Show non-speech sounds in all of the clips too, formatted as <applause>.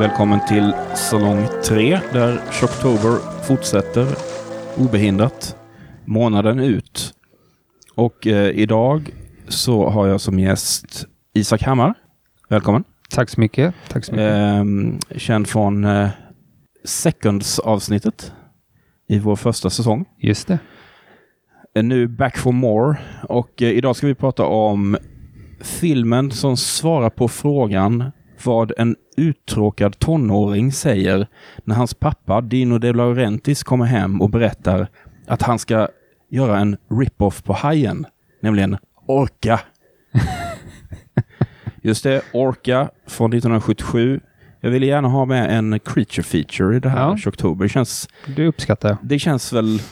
välkommen till Salong 3 där Shocktober fortsätter obehindrat månaden ut. Och eh, idag så har jag som gäst Isak Hammar. Välkommen! Tack så mycket. Tack så mycket. Eh, känd från eh, Seconds-avsnittet i vår första säsong. Just det. Eh, nu Back for More och eh, idag ska vi prata om filmen som svarar på frågan vad en uttråkad tonåring säger när hans pappa Dino De Laurentiis kommer hem och berättar att han ska göra en rip-off på Hajen, nämligen Orka. <laughs> Just det, Orka från 1977. Jag ville gärna ha med en creature feature i det här Ja. Oktober. Det känns, Det uppskattar jag. det känns väl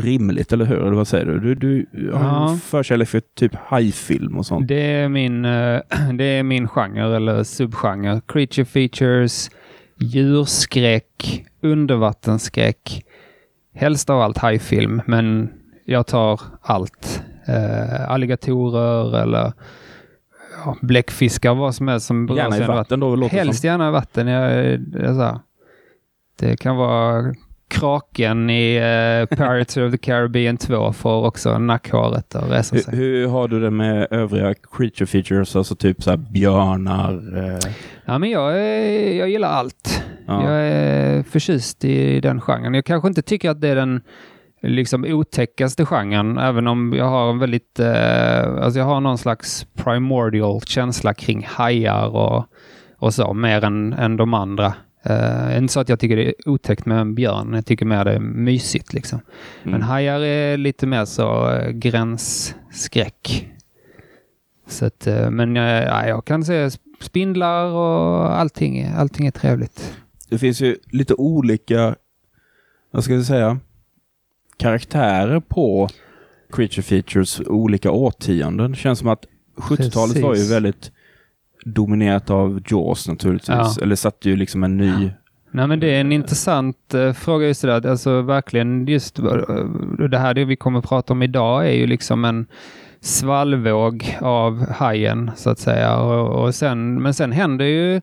rimligt, eller hur? Eller vad säger du? Du, du har Ja. en förkärlek för typ hajfilm och sånt. Det är min, eh, <clears throat> det är min genre eller subgenre. Creature features, djurskräck, undervattensskräck. Helst av allt hajfilm, men jag tar allt. Uh, alligatorer eller ja, bläckfiskar, vad som helst som Gärna i vatten då, Helst som. gärna i vatten. Jag, jag, här. det kan vara kraken i eh, Pirates of the Caribbean 2 får också nackhåret att resa Hur, sig. hur har du det med övriga creature features, alltså typ så här björnar? Eh, Ja, men jag, är, jag gillar allt. Ja. Jag är förtjust i den genren. Jag kanske inte tycker att det är den liksom otäckaste genren, även om jag har en väldigt, eh, alltså jag har någon slags primordial känsla kring hajar och, och så, mer än, än de andra. Uh, inte så att jag tycker det är otäckt med en björn, jag tycker mer det är mysigt liksom. Men mm. hajar är lite mer så eh, gränsskräck. Så att, eh, men ja, jag kan säga sp- spindlar och allting, allting är trevligt. Det finns ju lite olika, vad ska vi säga, karaktärer på creature features olika årtionden. Det känns som att 70-talet var ju väldigt dominerat av Jaws naturligtvis. Ja. Eller satte ju liksom en ny... Nej men det är en intressant eh, fråga just det där. Alltså verkligen just eh, det här det vi kommer att prata om idag är ju liksom en svallvåg av hajen så att säga. Och, och sen, men sen händer ju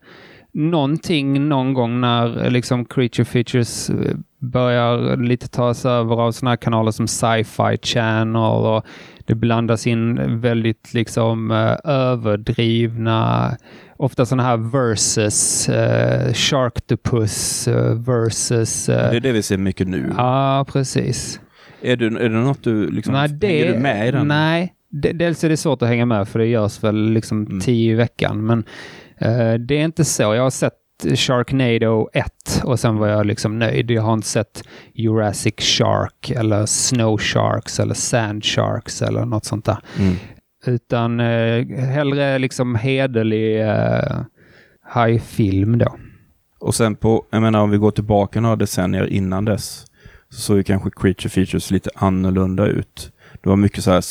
någonting någon gång när eh, liksom creature features eh, börjar lite tas över av sådana kanaler som Sci-Fi Channel och det blandas in väldigt liksom eh, överdrivna ofta sådana här versus uh, Sharktopus uh, versus... eh, Det är det vi ser mycket nu. Ja, precis. Är, du, är det något du liksom... nej, det, hänger du med i den? Nej, de, dels är det svårt att hänga med för det görs väl liksom Mm. tio i veckan. Men eh, det är inte så. Jag har sett Sharknado 1 och sen var jag liksom nöjd. Jag har inte sett Jurassic Shark eller Snow Sharks eller Sand Sharks eller något sånt där. Mm. Utan eh, hellre liksom hederlig eh, hajfilm då. Och sen på, jag menar om vi går tillbaka några decennier innan dess, så såg ju kanske creature features lite annorlunda ut. Det var mycket så här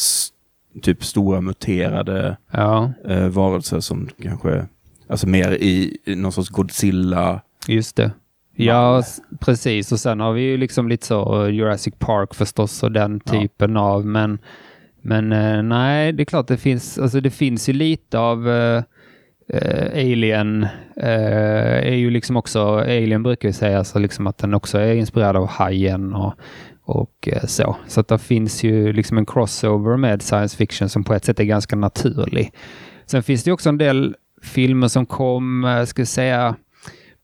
typ stora muterade Ja, eh, varelser som kanske, alltså mer i, någon sorts Godzilla. just det. Ja, precis. Och sen har vi ju liksom lite så eh, Jurassic Park förstås och den Ja. typen av, men men eh, nej, det är klart det finns, alltså det finns ju lite av eh, Alien, eh, är ju liksom också, Alien brukar ju säga så liksom att den också är inspirerad av Hajen och, och så. Så att det finns ju liksom en crossover med science fiction som på ett sätt är ganska naturlig. Sen finns det också en del filmer som kom, eh, jag skulle säga,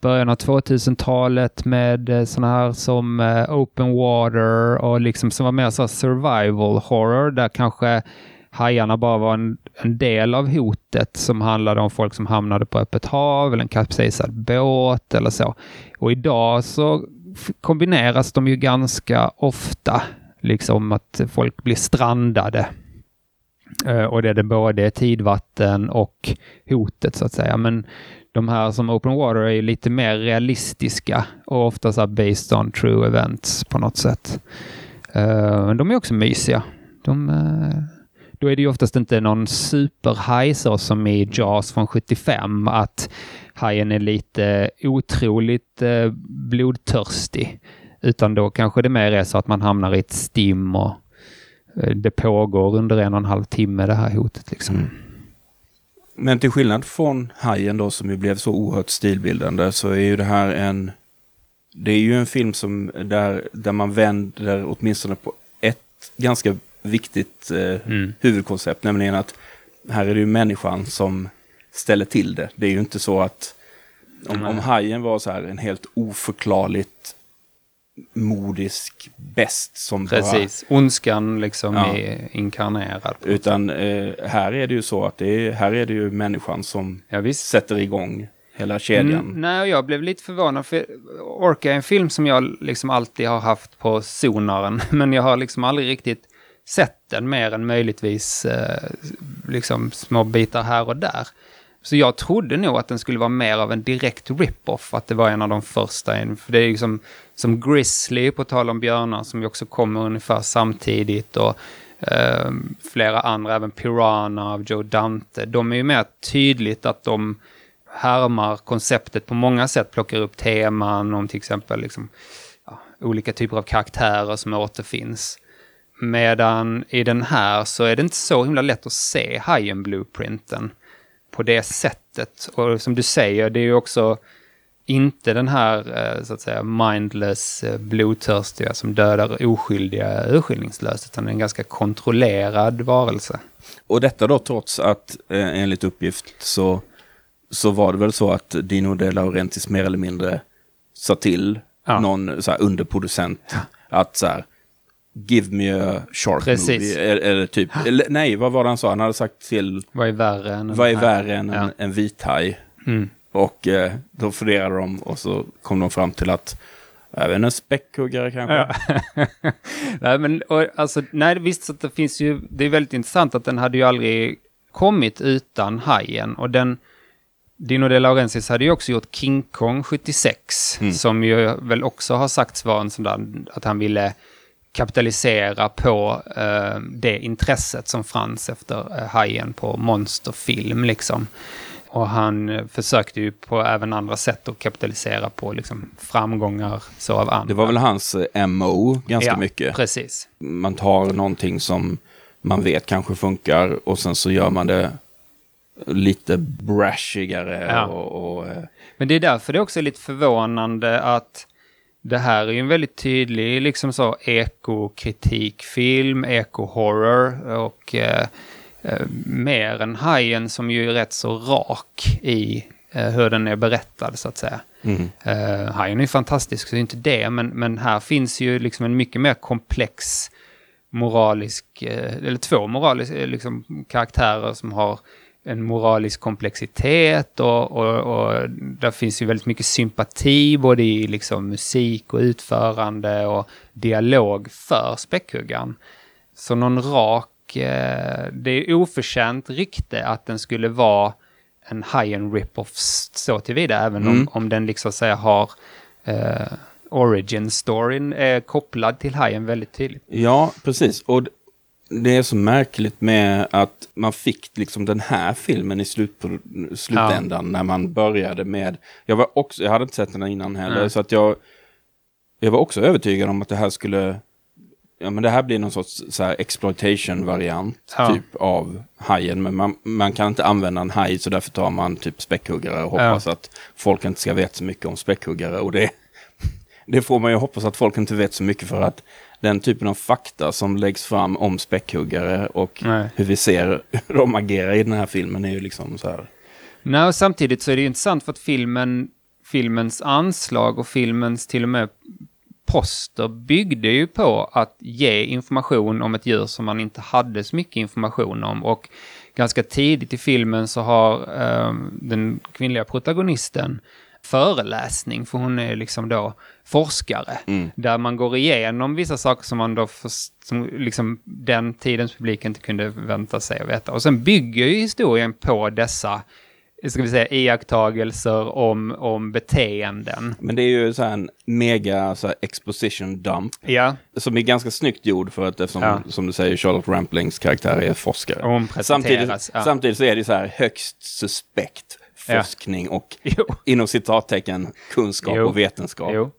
början av 2000-talet med eh, sådana här som eh, Open Water och liksom som var mer så survival horror där kanske hajarna bara var en, en del av hotet som handlade om folk som hamnade på öppet hav eller en kapsejsad båt eller så. Och idag så kombineras de ju ganska ofta, liksom att folk blir strandade. Eh, och det är det både tidvatten och hotet så att säga. Men de här som Open Water är ju lite mer realistiska och ofta så based on true events på något sätt. Eh, men de är också mysiga. De, eh, då är det ju oftast inte någon superhaj så som i Jaws från 75 att hajen är lite otroligt blodtörstig. Utan då kanske det mer är så att man hamnar i ett stim och det pågår under en och en halv timme det här hotet. Liksom. Mm. Men till skillnad från Hajen då som ju blev så oerhört stilbildande så är ju det här en... Det är ju en film som där, där man vänder åtminstone på ett ganska viktigt eh, Mm. huvudkoncept, nämligen att här är det ju människan som ställer till det. Det är ju inte så att om, om hajen var så här en helt oförklarligt modisk bäst som bara Precis. Ondskan liksom Ja. är inkarnerad. Utan eh, här är det ju så att det är, här är det ju människan som Ja, visst. sätter igång hela kedjan. Mm, nej, jag blev lite förvånad för Orca är en film som jag liksom alltid har haft på sonaren. <laughs> Men jag har liksom aldrig riktigt sett den mer än möjligtvis eh, liksom små bitar här och där. Så jag trodde nog att den skulle vara mer av en direkt rip-off, att det var en av de första. För det är ju som, Grizzly, på tal om björnar, som ju också kommer ungefär samtidigt. Och eh, flera andra, även Piranha av Joe Dante. De är ju mer tydligt att de härmar konceptet på många sätt, plockar upp teman om till exempel liksom, ja, olika typer av karaktärer som återfinns. Medan i den här så är det inte så himla lätt att se hajen blueprinten på det sättet. Och som du säger, det är ju också inte den här eh, så att säga mindless, eh, blodtörstiga som dödar oskyldiga urskillningslöst, utan en ganska kontrollerad varelse. Och detta då trots att eh, enligt uppgift så, så var det väl så att Dino De Laurentiis mer eller mindre sa till Ja. någon så här, underproducent att så här, Give me a shark Precis. movie. Eller, eller typ, eller, nej, vad var det han sa? Han hade sagt till, Vad är värre än en vad är värre än en, Ja. en vithaj? Mm. Och eh, då funderade de och så kom de fram till att, inte, en späckhuggare kanske? Ja. <laughs> nej, men och, alltså, nej, visst så att det finns ju, det är väldigt intressant att den hade ju aldrig kommit utan hajen. Och den, Dino De Laurentiis hade ju också gjort King Kong 76, Mm. som ju väl också har sagts vara en sån där, att han ville kapitalisera på eh, det intresset som fanns efter eh, hajen på monsterfilm liksom. Och han eh, försökte ju på även andra sätt att kapitalisera på liksom, framgångar så av andra. Det var väl hans eh, MO ganska Ja, mycket. Precis. man tar någonting som man vet kanske funkar och sen så gör man det lite brashigare Ja. och, och eh, Men det är därför det också är lite förvånande att det här är ju en väldigt tydlig liksom så ekokritikfilm, eko-horror och eh, eh, mer än Hajen som ju är rätt så rak i eh, hur den är berättad så att säga. mm. Uh, Hajen är ju fantastisk, så det är inte det, men, men här finns ju liksom en mycket mer komplex moralisk, eh, eller två moraliska liksom, karaktärer som har en moralisk komplexitet och, och, och där finns ju väldigt mycket sympati både i liksom musik och utförande och dialog för späckhuggaren. Så någon rak, eh, det är oförtjänt rykte att den skulle vara en high-end rip-off så tillvida, även om, Mm. om den liksom säga har eh, origin-storyn är kopplad till hajen väldigt tydligt. Ja, precis. Och det är så märkligt med att man fick liksom den här filmen i slutändan när man började med... Jag, var också, jag hade inte sett den innan heller, Nej. så att jag... Jag var också övertygad om att det här skulle... Ja, men det här blir någon sorts så här exploitation-variant Ja. typ av hajen. Men man, man kan inte använda en haj så därför tar man typ späckhuggare och hoppas att folk inte ska veta så mycket om späckhuggare. Och det, <laughs> det får man ju hoppas att folk inte vet så mycket för att den typen av fakta som läggs fram om späckhuggare och Nej. hur vi ser <laughs> hur de agerar i den här filmen är ju liksom så här. Nej, och samtidigt så är det ju intressant för att filmen, filmens anslag och filmens till och med poster byggde ju på att ge information om ett djur som man inte hade så mycket information om. Och ganska tidigt i filmen så har eh, den kvinnliga protagonisten föreläsning, för hon är liksom då forskare. Mm. Där man går igenom vissa saker som man då, för, som liksom den tidens publik inte kunde vänta sig att veta. Och sen bygger ju historien på dessa, ska vi säga, iakttagelser om, om beteenden. Men det är ju så här en mega så här exposition dump Ja, som är ganska snyggt gjord för att eftersom, Ja. som du säger, Charlotte Ramplings karaktär är forskare. hon Samtidigt, ja. samtidigt så är det så här högst suspekt forskning och <laughs> Jo. inom citattecken kunskap Jo. och vetenskap. Jo.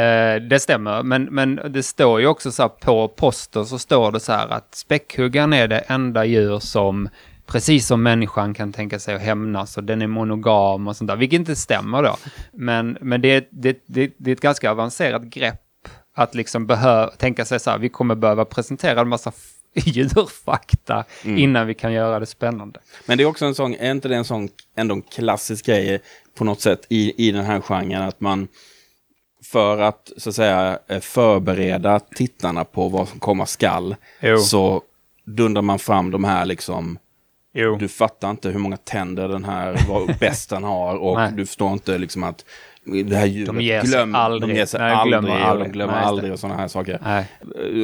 Eh, det stämmer, men, men det står ju också så här på poster så står det så här att späckhuggaren är det enda djur som precis som människan kan tänka sig att hämnas och den är monogam och sånt där, vilket inte stämmer då. Men, men det, det, det, det är ett ganska avancerat grepp att liksom behöva tänka sig så här, vi kommer behöva presentera en massa <laughs> djurfakta mm. innan vi kan göra det spännande. Men det är också en sån, är inte det en sån ändå en klassisk grej på något sätt i, i den här genren att man för att så att säga eh, förbereda tittarna på vad som komma skall jo. så dundrar man fram de här liksom Jo. Du fattar inte hur många tänder den här <laughs> besten har och du förstår inte liksom att det här djuret de ger glöm, aldrig. De ger sig Nej, aldrig, glömmer aldrig. De glömmer Nej, aldrig och sådana här saker. Nej.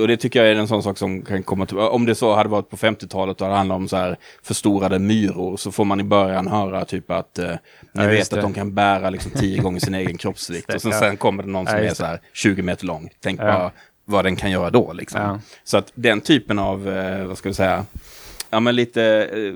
Och det tycker jag är en sån sak som kan komma till, om det så hade varit på 50-talet och det handlar om så här förstorade myror så får man i början höra typ att eh, ni ja, vet att de kan bära liksom tio gånger sin <laughs> egen kroppsvikt och sen, sen kommer det någon som är så här 20 meter lång. Tänk bara vad den kan göra då liksom. Så att den typen av, eh, vad ska vi säga, ja men lite eh,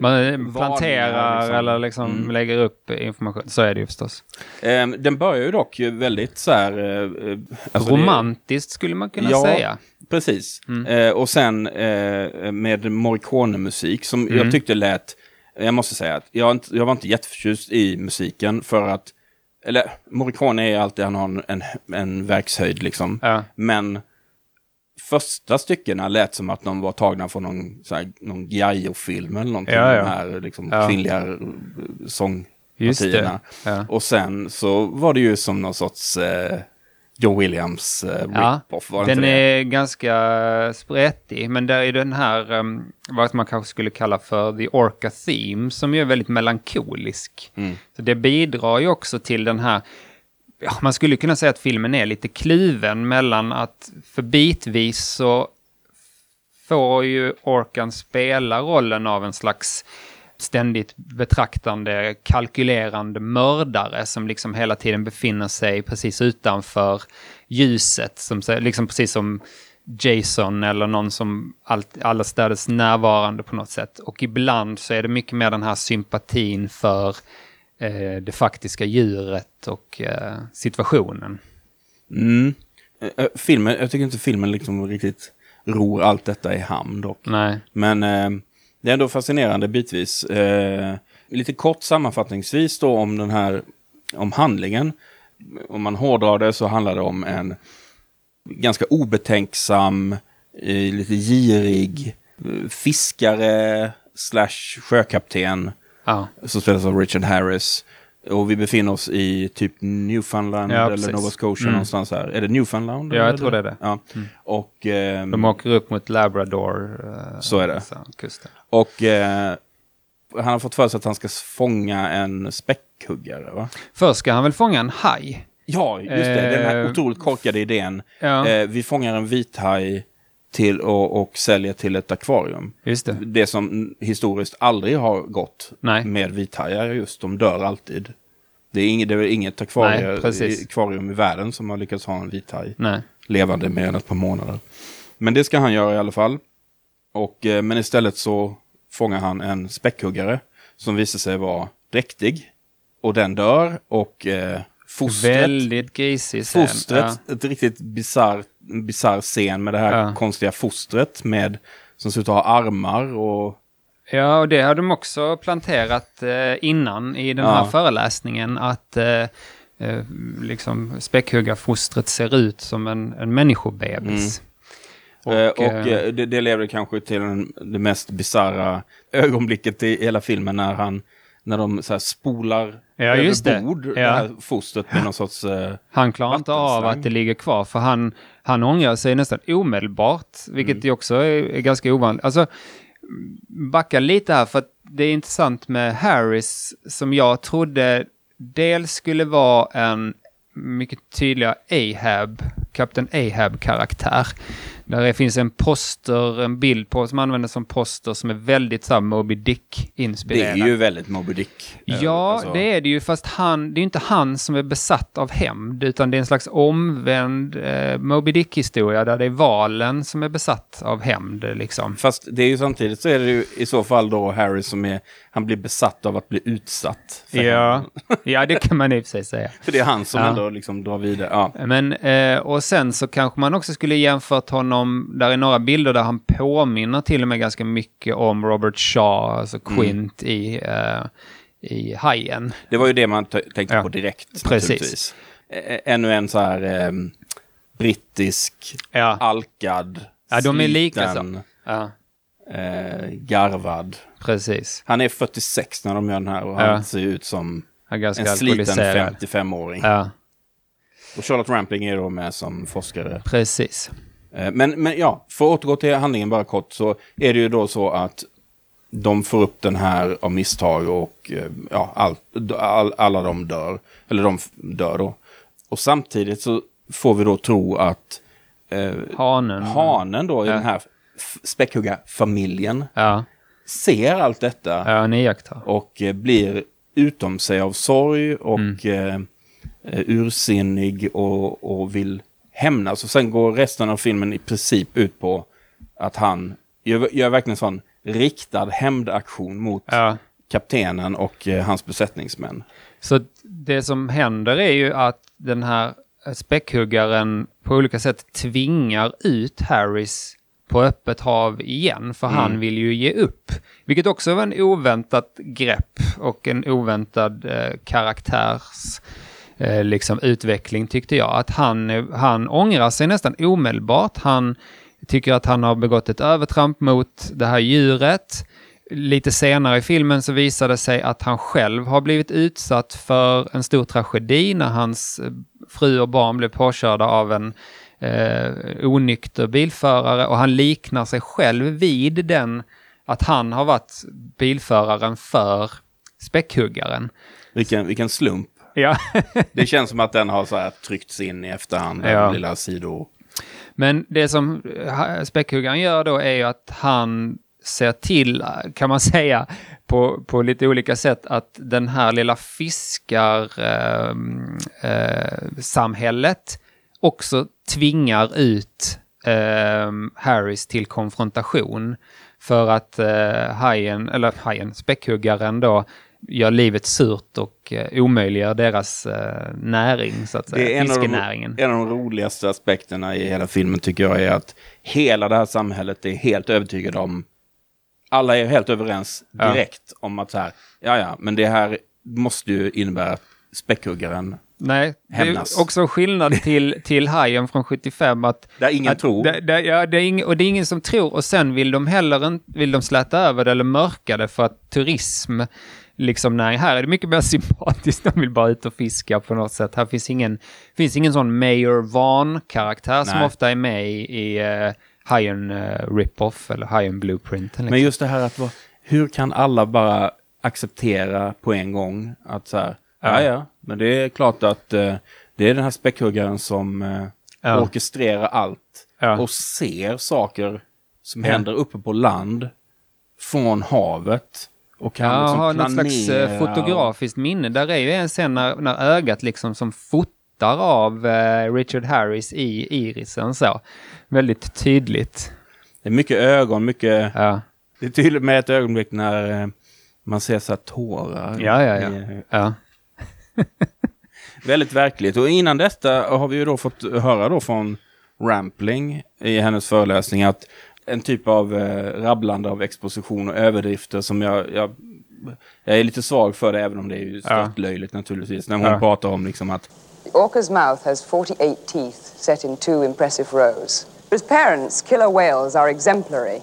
man planterar liksom. eller liksom mm. lägger upp information. Så är det ju förstås. Um, den börjar ju dock väldigt så här... Uh, alltså Romantiskt det, skulle man kunna ja, säga. precis. Mm. Uh, och sen uh, med Morricone-musik som mm. jag tyckte lät... Jag måste säga att jag, inte, jag var inte jätteförtjust i musiken för att... Eller Morricone är alltid, han har en, en, en verkshöjd liksom. Ja. Men första styckena lät som att de var tagna från någon, så här, någon Giajo-film eller någonting. Ja, ja. De här liksom, ja. kvinnliga eh, sångpartierna. Ja. Och sen så var det ju som någon sorts eh, John Williams eh, rip-off. Ja, den är ganska sprättig, men där är den här, um, vad man kanske skulle kalla för The Orca Theme, som är väldigt melankolisk. Mm. Så det bidrar ju också till den här ja, man skulle kunna säga att filmen är lite kluven mellan att för bitvis så får ju Orkan spela rollen av en slags ständigt betraktande, kalkylerande mördare som liksom hela tiden befinner sig precis utanför ljuset, som, liksom precis som Jason eller någon som allt, allestädes närvarande på något sätt. Och ibland så är det mycket mer den här sympatin för eh, det faktiska djuret och eh, situationen. Mm. Eh, filmen, jag tycker inte filmen liksom riktigt ror allt detta i hamn dock. Nej. Men eh, det är ändå fascinerande bitvis. Lite kort sammanfattningsvis då om den här, om handlingen. Om man hårdrar det så handlar det om en ganska obetänksam, lite girig fiskare slash sjökapten Ja. Som spelas av Richard Harris. Och vi befinner oss i typ Newfoundland ja, eller Nova Scotia mm. någonstans här. Är det Newfoundland? Ja, jag tror det är det. Ja. Mm. Och, eh, De åker upp mot Labrador. Eh, så är det. kusten. Och eh, han har fått för sig att han ska fånga en späckhuggare, va? Först ska han väl fånga en haj? Ja, just det. Den här eh, otroligt korkade idén. Ja. Eh, vi fångar en vithaj till och, och säljer till ett akvarium. Just det. det som historiskt aldrig har gått Nej. med vithajar just, de dör alltid. Det är inget, det är inget akvarium, Nej, akvarium i världen som har lyckats ha en vithaj levande mer än ett par månader. Men det ska han göra i alla fall. Och, eh, men istället så fångar han en späckhuggare som visar sig vara dräktig. Och den dör och eh, fostret. Väldigt grisig. Fostret, ja. ett riktigt bisarr scen med det här ja. konstiga fostret med, som ser ut att ha armar och... Ja, och det har de också planterat eh, innan i den ja. här föreläsningen, att eh, eh, liksom späckhuggarfostret ser ut som en, en människobebis. Mm. Och, eh, och eh, eh, det, det leder kanske till en, det mest bisarra ögonblicket i hela filmen när han när de så spolar ja, över just det. bord, ja. det här fostret med någon sorts eh, Han klarar inte av att det ligger kvar för han, han ångrar sig nästan omedelbart, vilket mm. också är, är ganska ovanligt. Alltså, backa lite här för att det är intressant med Harris som jag trodde dels skulle vara en mycket tydligare Ahab, Kapten Ahab-karaktär. Där det finns en poster, en bild på som används som poster som är väldigt så Moby Dick-inspirerad. Det är ju väldigt Moby Dick. Eh, ja, alltså. det är det ju, fast han, det är inte han som är besatt av hämnd, utan det är en slags omvänd eh, Moby Dick-historia där det är valen som är besatt av hämnd. Liksom. Fast det är ju samtidigt så är det ju i så fall då Harry som är, han blir besatt av att bli utsatt. ja. <laughs> ja, det kan man i och för sig säga. för det är han som ja. ändå liksom drar vidare. Ja. Men, eh, och sen så kanske man också skulle jämfört honom honom, där är några bilder där han påminner till och med ganska mycket om Robert Shaw, alltså Mm. Quint i, eh, i Hajen. Det var ju det man tänkte Ja, på direkt. precis. Ä- Ännu en så här eh, brittisk, Ja, alkad, Ja, de är lika sliten, ja eh, garvad. precis. Han är 46 när de gör den här och han ser ut som en sliten alkoholiserad. 55-åring. Ja, Och Charlotte Rampling är då med som forskare. precis. Eh, Men, men ja, för att återgå till handlingen bara kort så är det ju då så att de får upp den här av misstag och eh, ja, all, all, alla de dör. Eller de dör då. Och samtidigt så får vi då tro att eh, Hanen. hanen då i Ja. den här späckhuggarfamiljen Ja, ser allt detta ja, ni och eh, blir utom sig av sorg och Mm. eh, ursinnig och, och vill hämnas. Och sen går resten av filmen i princip ut på att han gör, gör verkligen sån riktad hämndaktion mot Ja. kaptenen och eh, hans besättningsmän. Så det som händer är ju att den här späckhuggaren på olika sätt tvingar ut Harris på öppet hav igen, för han vill ju ge upp. Vilket också var en oväntat grepp och en oväntad eh, karaktärs eh, liksom utveckling tyckte jag. Att han, han ångrar sig nästan omedelbart. Han tycker att han har begått ett övertramp mot det här djuret. Lite senare i filmen så visar det sig att han själv har blivit utsatt för en stor tragedi när hans eh, fru och barn blev påkörda av en eh, onykter bilförare och han liknar sig själv vid den att han har varit bilföraren för späckhuggaren. Vilken, vilken slump. Ja. <laughs> Det känns som att den har så här tryckts in i efterhand, den Ja. lilla sido... Men det som eh, späckhuggaren gör då är ju att han ser till, eh, kan man <laughs> säga, på, på lite olika sätt att den här lilla fiskarsamhället eh, eh, samhället också tvingar ut eh, Harris till konfrontation. För att eh, hajen, eller hajen, späckhuggaren då, gör livet surt och eh, omöjliggör deras eh, näring, så att säga. Det är en av, de, Fiskenäringen. en av de roligaste aspekterna i hela filmen tycker jag är att hela det här samhället är helt övertygade om, alla är helt överens Ja. direkt om att så här, ja ja, men det här måste ju innebära att späckhuggaren, Nej, det är också en skillnad till, till Hajen från 75 att... där ingen att, tror. Det, det, ja, det är ing, och det är ingen som tror och sen vill de heller inte, vill de släta över det eller mörka det för att turism, liksom nej, här är det mycket mer <laughs> sympatiskt, de vill bara ut och fiska på något sätt. Här finns ingen, finns ingen sån Mayor Vaughn-karaktär som ofta är med i, i uh, Hajen uh, Rip-Off eller Hajen Blueprint. Liksom. Men just det här att, hur kan alla bara acceptera på en gång att så här, ja Ja. men det är klart att eh, det är den här späckhuggaren som eh, Ja. orkestrerar allt Ja. och ser saker som Ja. händer uppe på land från havet. Och kan Ja, liksom har något slags eh, fotografiskt minne. Där är ju en scen när, när ögat liksom som fotar av eh, Richard Harris i irisen så. Väldigt tydligt. Det är mycket ögon, mycket... Ja, Det är tydligt med ett ögonblick när eh, man ser så här tårar. ja, ja. ja. i- ja. <laughs> Väldigt verkligt. Och innan detta har vi ju då fått höra då från Rampling i hennes föreläsning att en typ av eh, rabblande av exposition och överdrifter som jag, jag, jag är lite svag för det även om det är ju störtlöjligt naturligtvis. När hon Ja. pratar om liksom att The orca's mouth has 48 teeth set in two impressive rows. As parents, killer whales are exemplary,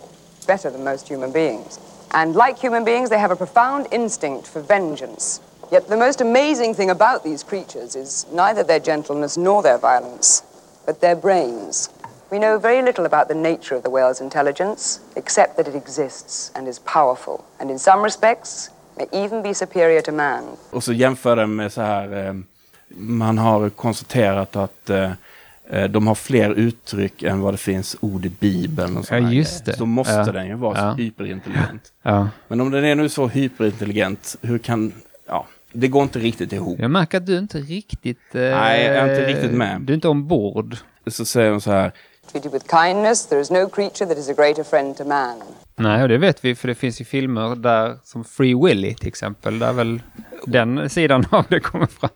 better than most human beings. And like human beings, they have a profound instinct for vengeance. Yet the most amazing thing about these creatures is neither their gentleness nor their violence, but their brains. We know very little about the nature of the whale's intelligence, except that it exists and is powerful, and in some respects may even be superior to man. Och så jämför den med så här, eh, man har konstaterat att eh, eh, de har fler uttryck än vad det finns ord i Bibeln. Och Ja, just det. Så måste Ja. den ju vara Ja. så hyperintelligent. <laughs> ja. Men om den är nu så hyperintelligent, hur kan... Ja, det går inte riktigt ihop. Jag märker att du inte riktigt... Eh, Nej, jag är inte riktigt med. Du är inte ombord. Så säger hon så här, Treated with kindness, there is no creature that is a greater friend to man. Nej, och det vet vi för det finns ju filmer där som Free Willy till exempel, där väl den sidan av det kommer fram.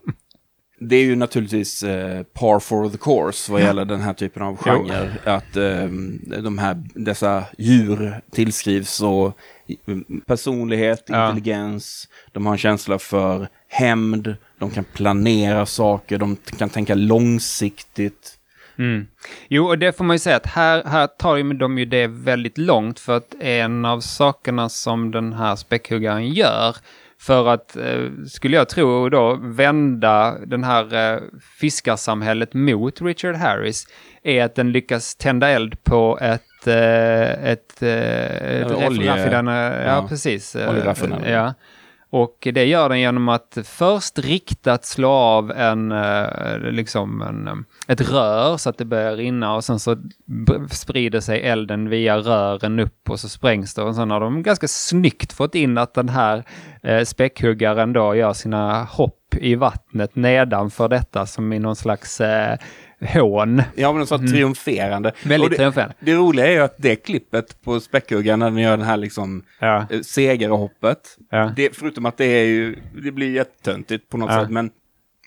Det är ju naturligtvis eh, par for the course vad gäller den här typen av genre. Att eh, de här, dessa djur tillskrivs så mm, personlighet, Ja. intelligens, de har en känsla för hämnd, de kan planera saker, de kan tänka långsiktigt. Mm. Jo, och det får man ju säga att här, här tar de ju det väldigt långt för att en av sakerna som den här späckhuggaren gör för att, eh, skulle jag tro, då vända den här eh, fiskarsamhället mot Richard Harris är att den lyckas tända eld på ett, eh, ett, eh, ett olje- ja, ja, precis. Oljeraffinaderi. Ja. Och det gör den genom att först riktat slå av en, eh, liksom en, eh, ett rör så att det börjar rinna och sen så sprider sig elden via rören upp och så sprängs det. Och sen har de ganska snyggt fått in att den här eh, späckhuggaren då gör sina hopp i vattnet nedanför detta som i någon slags eh, hån. Ja, men så triumferande. Mm. Väldigt Och det, triumferande. det roliga är ju att det klippet på späckhuggaren när den gör den här liksom Ja. eh, segerhoppet. Ja. Det, förutom att det är ju, det blir jättetöntigt på något Ja. sätt. Men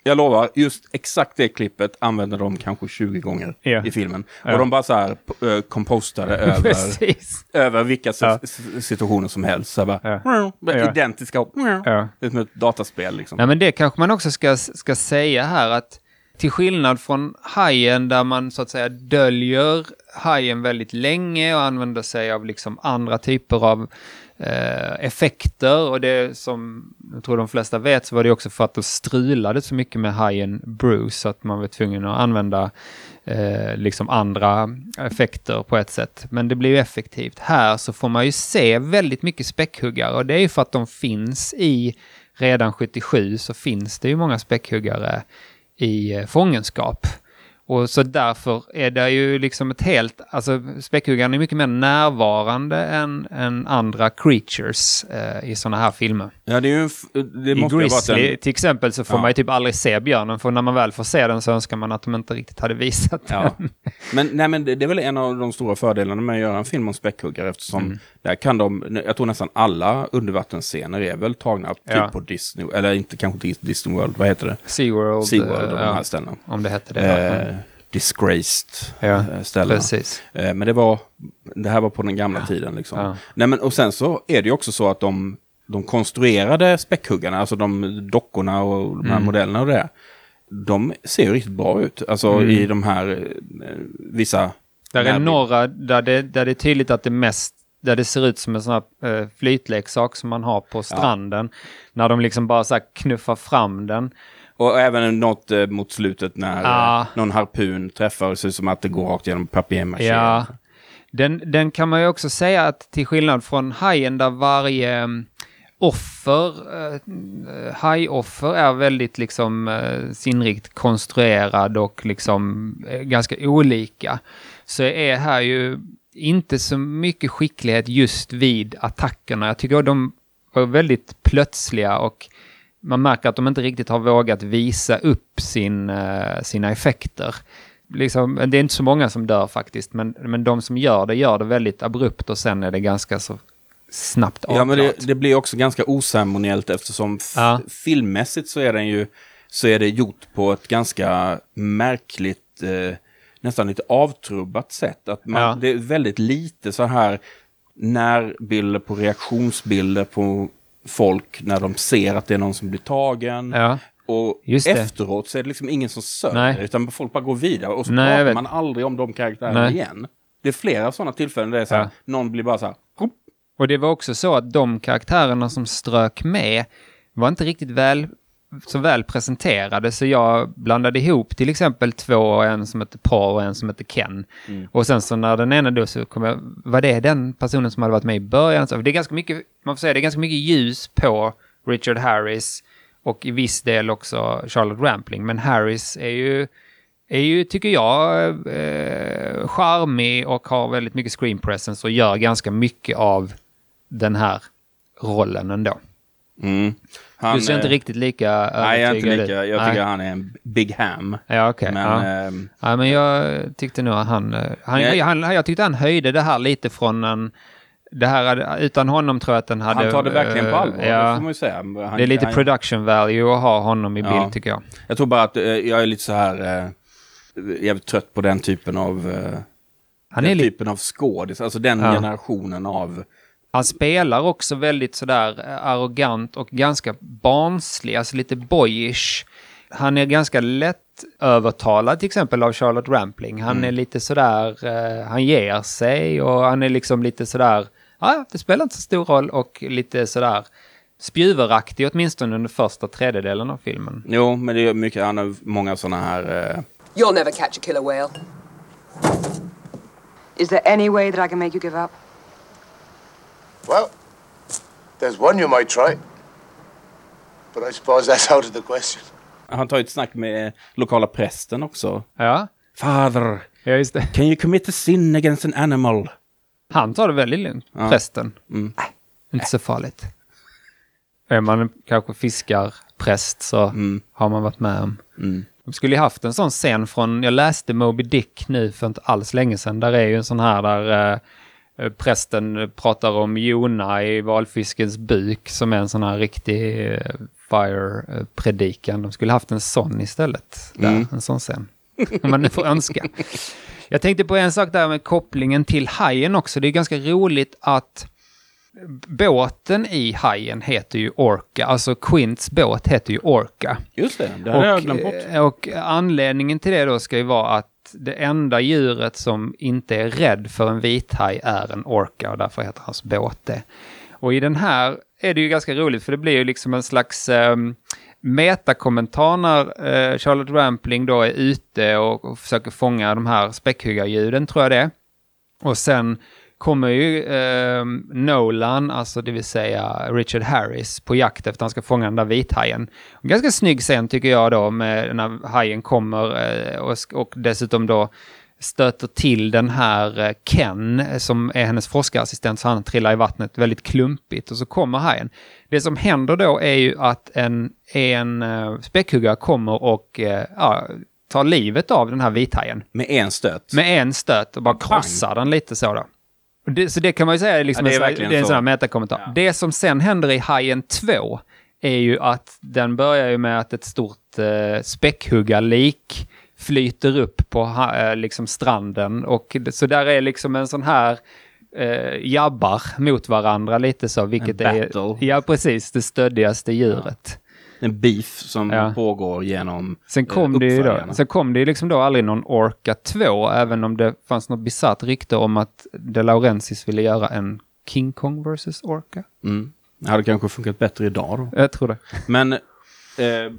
jag lovar, just exakt det klippet använder de kanske 20 gånger Ja. i filmen. Ja. Och de bara så här uh, kompostade <laughs> över, Precis. över vilka s- situationer som helst. Så bara. Identiska. Det är som ett dataspel liksom. Nej, men det kanske man också ska, ska säga här att till skillnad från hajen där man så att säga döljer hajen väldigt länge och använder sig av liksom andra typer av eh, effekter och det som jag tror de flesta vet så var det också för att de strulade så mycket med hajen Bruce så att man var tvungen att använda eh, liksom andra effekter på ett sätt. Men det blir ju effektivt. Här så får man ju se väldigt mycket späckhuggare och det är ju för att de finns i redan 77 så finns det ju många späckhuggare i eh, fångenskap. Och så därför är det ju liksom ett helt, alltså späckhuggaren är mycket mer närvarande än, än andra creatures eh, i sådana här filmer. Ja, det är ju det I måste varit Grizzly en... till exempel så får Ja. man ju typ aldrig se björnen, för när man väl får se den så önskar man att de inte riktigt hade visat Ja. den. Men, nej, men det, det är väl en av de stora fördelarna med att göra en film om späckhuggare eftersom Mm. där kan de, jag tror nästan alla undervattensscener är väl tagna typ Ja. på Disney, eller inte kanske Dis- Disney World, vad heter det? Seaworld, SeaWorld eh, och de ja, här ställena. om det hette det. Eh, disgraced Ja, eh, ställena. Precis. Eh, men det var, det här var på den gamla tiden liksom. Ja. Nej, men, och sen så är det ju också så att de, de konstruerade späckhuggarna, alltså de dockorna och de här Mm. modellerna och det, de ser ju riktigt bra ut. Alltså i de här eh, vissa... Där är några där det, där det är tydligt att det mest där det ser ut som en sån här eh, flytleksak som man har på stranden. När de liksom bara så här knuffar fram den. Och även något eh, mot slutet när Ja. eh, någon harpun träffar, så som att det går rakt genom papier-maché. Ja. Den, den kan man ju också säga att till skillnad från hajen där varje mm, offer, eh, hajoffer är väldigt liksom eh, sinnrikt konstruerad och liksom eh, ganska olika. Så är här ju inte så mycket skicklighet just vid attackerna. Jag tycker att de var väldigt plötsliga och man märker att de inte riktigt har vågat visa upp sin, eh, sina effekter. Liksom, det är inte så många som dör faktiskt, men, men de som gör det gör det väldigt abrupt och sen är det ganska så snabbt Ja, men det, det blir också ganska oceremoniellt eftersom Ja. filmmässigt så är den ju så är det gjort på ett ganska märkligt, eh, nästan lite avtrubbat sätt. Att man, Ja. Det är väldigt lite så här närbilder på reaktionsbilder på folk när de ser att det är någon som blir tagen. Ja. Och Just det. efteråt så är det liksom ingen som sörjer, utan folk bara går vidare. Och så Nej, pratar man aldrig om de karaktärerna Nej. igen. Det är flera sådana tillfällen där det är så här, Ja. någon blir bara så här, "Hopp." Och det var också så att de karaktärerna som strök med var inte riktigt väl, så väl presenterade, så jag blandade ihop till exempel två, en som heter Paul och en som heter Ken. Och sen så när den ena då så kom jag, var det den personen som hade varit med i början? Så det är ganska mycket, man får säga, det är ganska mycket ljus på Richard Harris och i viss del också Charlotte Rampling, men Harris är ju är ju, tycker jag, eh, charmig och har väldigt mycket screen presence och gör ganska mycket av den här rollen ändå. Mm. Han, Du ser inte eh, riktigt lika Nej, jag är inte lika. Jag Nej. tycker han är en big ham. Ja, okej. Men, ja. ehm, ja, men jag tyckte nog att han, eh, han, Nej. han... Jag tyckte han höjde det här lite från en det här utan honom tror jag att den hade... Han tar det verkligen på eh, allvar, det får Ja, man ju säga. Han, det är lite han, production value att ha honom i bild Ja. tycker jag. Jag tror bara att jag är lite så här... Eh, jävligt trött på den typen av... Han är den lite typen av skådis, alltså den Ja. generationen av... Han spelar också väldigt sådär eh, arrogant och ganska barnslig, alltså lite boyish. Han är ganska lätt övertalad till exempel av Charlotte Rampling. Han är lite sådär, eh, han ger sig och han är liksom lite sådär, ja, det spelar inte så stor roll och lite sådär spjuveraktig åtminstone under första tredjedelen av filmen. Jo, men det är mycket, han har många sådana här... Eh, You'll never catch a killer whale. Is there any way that I can make you give up? Well, there's one you might try. But I suppose that's out of the question. han tar ju ett snack med lokala prästen också. Ja, Father, ja just det. can you commit a sin against an animal? Han tar det väldigt lugnt, prästen. Mm. Nej, inte så farligt. Är man kanske fiskarpräst så Mm. har man varit med om. De skulle ju haft en sån scen från, jag läste Moby Dick nu för inte alls länge sedan. Där är ju en sån här där eh, prästen pratar om Jona i valfiskens buk som är en sån här riktig eh, fire-predikan. De skulle haft en sån istället. Där, En sån scen. Om man nu får önska. Jag tänkte på en sak där med kopplingen till hajen också. Det är ganska roligt att båten i hajen heter ju Orca. Alltså Quints båt heter ju Orca. Just det, det hade jag glömt bort. eh, och anledningen till det då ska ju vara att det enda djuret som inte är rädd för en vithaj är en orka och därför heter hans båt det. Och i den här är det ju ganska roligt för det blir ju liksom en slags eh, metakommentar när eh, Charlotte Rampling då är ute och, och försöker fånga de här späckhuggarljuden tror jag det är. Och sen kommer ju eh, Nolan, alltså det vill säga Richard Harris, på jakt efter att han ska fånga den där vithajen. En ganska snygg scen tycker jag då, med när hajen kommer eh, och, och dessutom då stöter till den här eh, Ken eh, som är hennes forskarassistent så han trillar i vattnet väldigt klumpigt och så kommer hajen. Det som händer då är ju att en, en uh, späckhuggare kommer och eh, ja, tar livet av den här vithajen Med en stöt. med en stöt och bara krossar den lite så då. Det, så det kan man ju säga är liksom Ja, det är en, det är en så. sån här metakommentar. Det som sen händer i Hajen 2 är ju att den börjar ju med att ett stort eh, späckhuggarlik flyter upp på eh, liksom stranden. Och så där är liksom en sån här eh, jabbar mot varandra lite så, vilket är... battle. Ja, precis. Det stöddigaste djuret. En beef som Ja. pågår genom Sen kom, eh, det ju då, sen kom det ju liksom då aldrig någon Orca 2, även om det fanns något bisarrt rykte om att De Laurentiis ville göra en King Kong vs Orca. Mm. Det hade kanske funkat bättre idag då. Jag tror det. Men eh,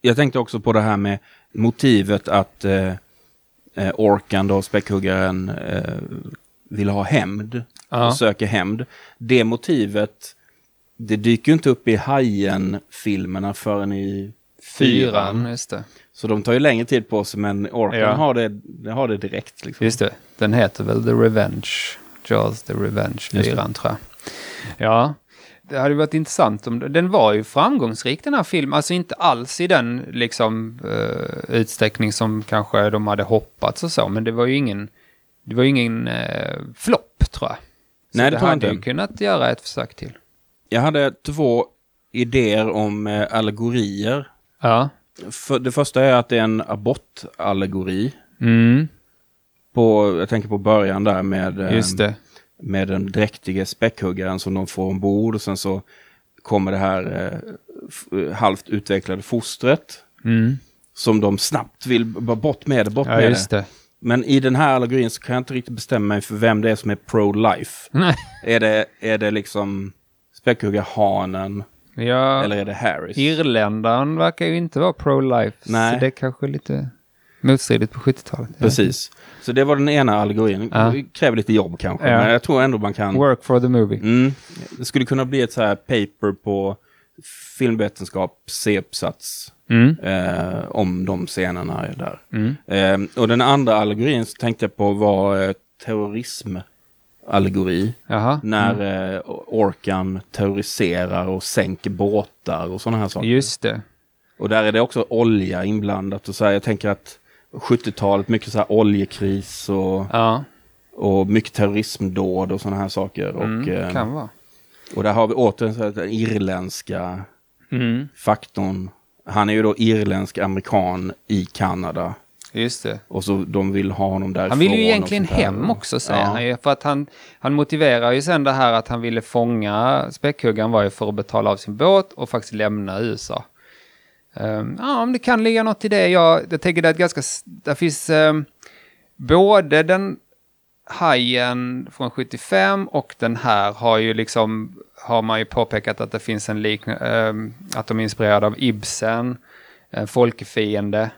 jag tänkte också på det här med motivet att eh, eh, Orkan då, späckhuggaren, eh, vill ha hämnd. Och söker hämnd. Det motivet, det dyker ju inte upp i Hajen-filmerna förrän i fyran. Fyran, just det. Så de tar ju längre tid på sig, men Orkan Ja. har, det, det har det direkt. Liksom. Just det. Den heter väl The Revenge. Jaws The Revenge, fyran tror jag. Ja, det hade varit intressant om den var ju framgångsrik den här filmen. Alltså inte alls i den liksom eh, utsträckning som kanske de hade hoppats och så. Men det var ju ingen, det var ju ingen uh, flopp tror jag. Så Nej, det det hade inte. ju kunnat göra ett försök till. Jag hade två idéer om eh, allegorier. Ja. För, det första är att det är en abortallegori. Mm, På, jag tänker på början där med, eh, just det. med den dräktige späckhuggaren som de får ombord. Och sen så kommer det här eh, f- halvt utvecklade fostret. Mm. Som de snabbt vill bara bort med det, bort Ja, med just det. det. Men i den här allegorin så kan jag inte riktigt bestämma mig för vem det är som är pro-life. Är det, är det liksom späckhuggarhanen Ja, eller är det Harris? irländaren verkar ju inte vara pro-life. Nej. Så det är kanske lite motstridigt på 70-talet. Ja. Precis. Så det var den ena allegorin. Ja. Det kräver lite jobb kanske, Ja. men jag tror ändå man kan... Work for the movie. Mm. Det skulle kunna bli ett så här paper på filmvetenskap, C-uppsats, Mm. eh, om de scenerna är där. Mm. Eh, och den andra allegorin som tänkte jag på var eh, terrorismallegori. Jaha. När eh, Orkan terroriserar och sänker båtar och sådana här saker. Just det. Och där är det också olja inblandat. Och så här, jag tänker att 70-talet, mycket så här oljekris och Ja. Och mycket terrorismdåd och sådana här saker. och, Mm, eh, kan vara. och där har vi återigen så här den irländska Mm, faktorn. Han är ju då irländsk-amerikan i Kanada. Just det. Och så de vill ha honom därifrån. Han vill ju egentligen hem också säger Ja. han ju. För att han, han motiverar ju sen det här att han ville fånga späckhuggaren var ju för att betala av sin båt och faktiskt lämna USA. Um, ja, om det kan ligga något i det. Jag, jag tänker det är ganska... Där finns um, både den hajen från 75 och den här har ju liksom har man ju påpekat att det finns en liknande, att de är inspirerade av Ibsen, en folkefiende.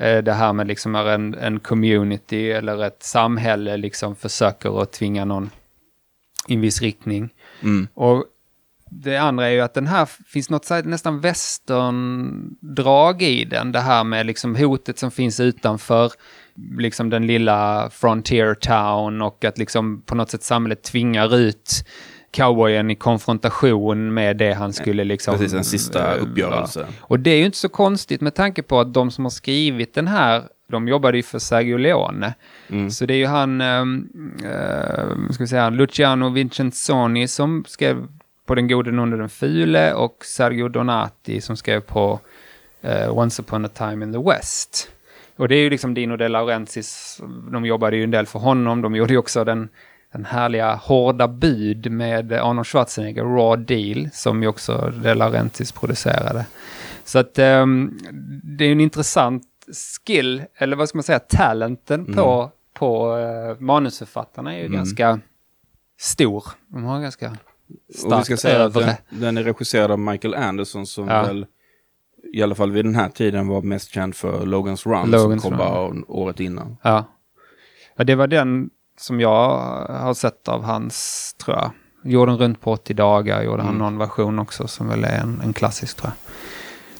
Eh, det här med liksom när en, en community eller ett samhälle liksom försöker att tvinga någon i en viss riktning. Mm. Och det andra är ju att den här finns något nästan western-drag i den. Det här med liksom hotet som finns utanför liksom den lilla frontier town och att liksom på något sätt samhället tvingar ut cowboyen i konfrontation med det han skulle liksom... Precis, en sista eh, uppgörelse. Och det är ju inte så konstigt med tanke på att de som har skrivit den här, de jobbade ju för Sergio Leone. Mm. Så det är ju han, uh, ska vi säga, Luciano Vincenzoni som skrev på Den gode, den onde, den fule och Sergio Donati som skrev på eh, Once upon a time in the West. Och det är ju liksom Dino De Laurentiis, de jobbade ju en del för honom, de gjorde ju också den, den härliga Hårda bud med Arnold Schwarzenegger, Raw Deal, som ju också De Laurentiis producerade. Så att ehm, det är en intressant skill, eller vad ska man säga, talenten på, på uh, manusförfattarna är ju ganska stor. De har ganska Och vi ska starkt säga att övre. den, den är regisserad av Michael Anderson som Ja. väl i alla fall vid den här tiden var mest känd för Logan's Run Logan's som kom bara året innan. Ja. ja, det var den som jag har sett av hans, tror jag. Jorden runt på 80 dagar gjorde han någon version också som väl är en, en klassisk tror jag.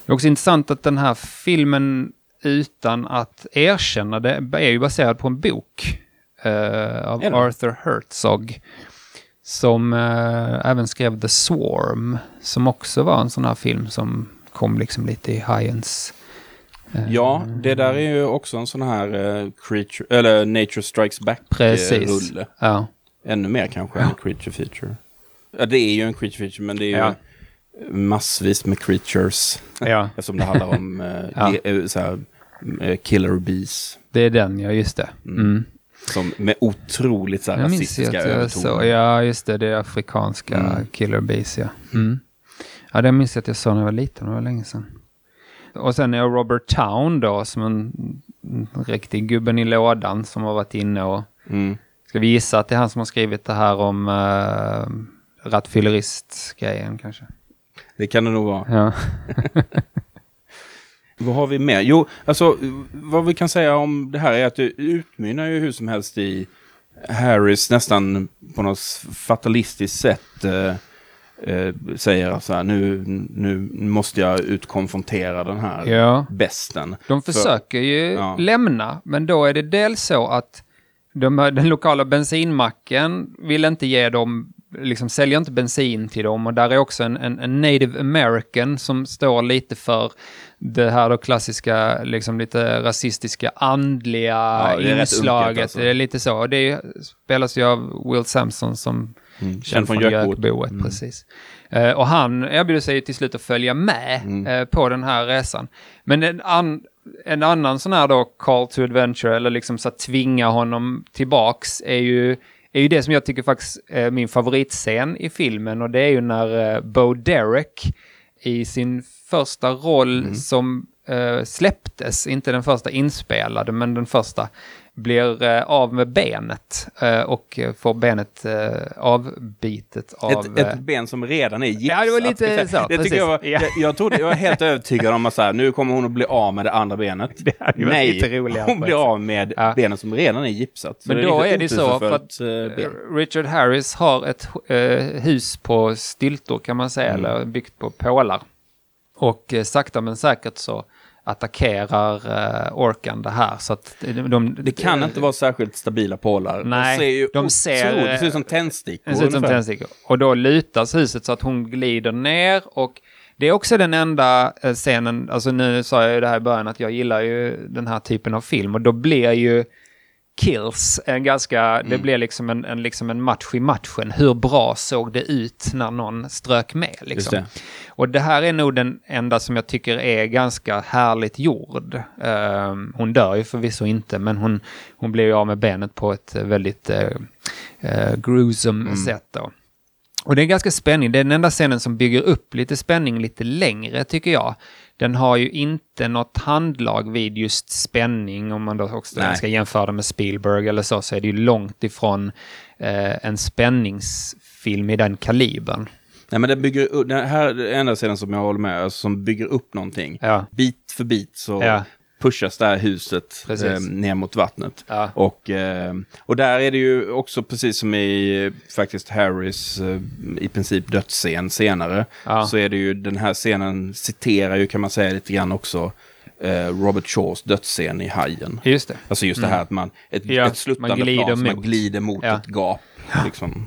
Det är också intressant att den här filmen utan att erkänna det är ju baserad på en bok eh, av? Arthur Herzog. Som eh, även skrev The Swarm, som också var en sån här film som kom liksom lite i hajens... eh, Ja, det där är ju också en sån här eh, creature, eller Nature Strikes. Back-rulle. Ja. Ännu mer kanske än Creature Feature. Ja, det är ju en Creature Feature, men det är ju Ja. massvis med creatures. Ja. <laughs> Eftersom det handlar om eh, <laughs> Ja. eh, så här, eh, killer bees. Det är den, ja just det. Mm. Som med otroligt så här, Jag rasistiska övertoner. ja just det, det är afrikanska Mm. killer bees ja. Mm. Ja, det minns jag att jag såg när jag var liten, det var länge sedan. Och sen är Robert Town då, som en, en riktig gubben i lådan som har varit inne och, Mm. ska vi gissa att det är han som har skrivit det här om uh, rattfyllerist-grejen kanske? Det kan det nog vara. Ja. <laughs> Vad har vi mer? Jo, alltså vad vi kan säga om det här är att det utmynnar ju hur som helst i Harris nästan på något fatalistiskt sätt eh, eh, säger så här, nu, nu måste jag utkonfrontera den här ja. besten. De För- försöker ju Ja. lämna, men då är det dels så att de, den lokala bensinmacken vill inte ge dem, liksom säljer inte bensin till dem och där är också en, en, en native american som står lite för det här då klassiska, liksom lite rasistiska, andliga Ja, det inslaget. unket, alltså. Det är lite så. Det spelas ju av Will Sampson som Mm. Känd från Gökboet, precis. Eh, och han erbjuder sig till slut att följa med Mm. eh, på den här resan. Men en, an, en annan sån här då call to adventure, eller liksom så att tvinga honom tillbaks, är ju, är ju det som jag tycker faktiskt är min favoritscen i filmen. Och det är ju när eh, Bo Derek i sin första roll som eh, släpptes, inte den första inspelade, men den första, blir eh, av med benet eh, och får benet eh, avbitet av... Ett, ett ben som redan är gipsat. Ja, det var lite så, Det tycker jag, var, Ja. jag, jag, trodde, jag var helt övertygad om att så här, nu kommer hon att bli av med det andra benet. <laughs> Det Nej, hon blir av med Ja. benet som redan är gipsat. Så Men det då är det så för att ben. Richard Harris har ett eh, hus på stiltor kan man säga, Mm. eller byggt på pålar. Och eh, sakta men säkert så attackerar eh, Orkan det här. Så att de, de, Det kan inte vara särskilt stabila pålar. Nej, de ser ju de ser- otroligt- Det ser ut som tändstickor. Det ser ut som tändstickor. Och då lutas huset så att hon glider ner och det är också den enda eh, scenen, alltså nu sa jag ju det här i början att jag gillar ju den här typen av film och då blir ju kills. En ganska, Det blir liksom en, en, liksom en match i matchen. Hur bra såg det ut när någon strök med? Liksom. det. Och det här är nog den enda som jag tycker är ganska härligt gjord. Ehm, hon dör ju förvisso inte, men hon, hon blir ju av med benet på ett väldigt uh, uh, gruesome sätt. Då. Och det är ganska spänning. Det är den enda scenen som bygger upp lite spänning lite längre tycker jag. Den har ju inte något handlag vid just spänning. Om man då också Nej. ska jämföra med Spielberg eller så, så är det ju långt ifrån eh, en spänningsfilm i den kalibern. Nej, men det bygger den här är den enda sidan som jag håller med, alltså, som bygger upp någonting. Ja. Bit för bit så Ja. Pushas det här huset eh, ner mot vattnet. Ja. Och, eh, och där är det ju också precis som i faktiskt Harrys eh, i princip dödsscen senare. Ja. Så är det ju den här scenen citerar ju kan man säga lite grann också eh, Robert Shaws dödsscen i Hajen. Just det. Alltså just det här att man, ett, Ja, ett sluttande man glider plan som man glider mot ett gap. Liksom.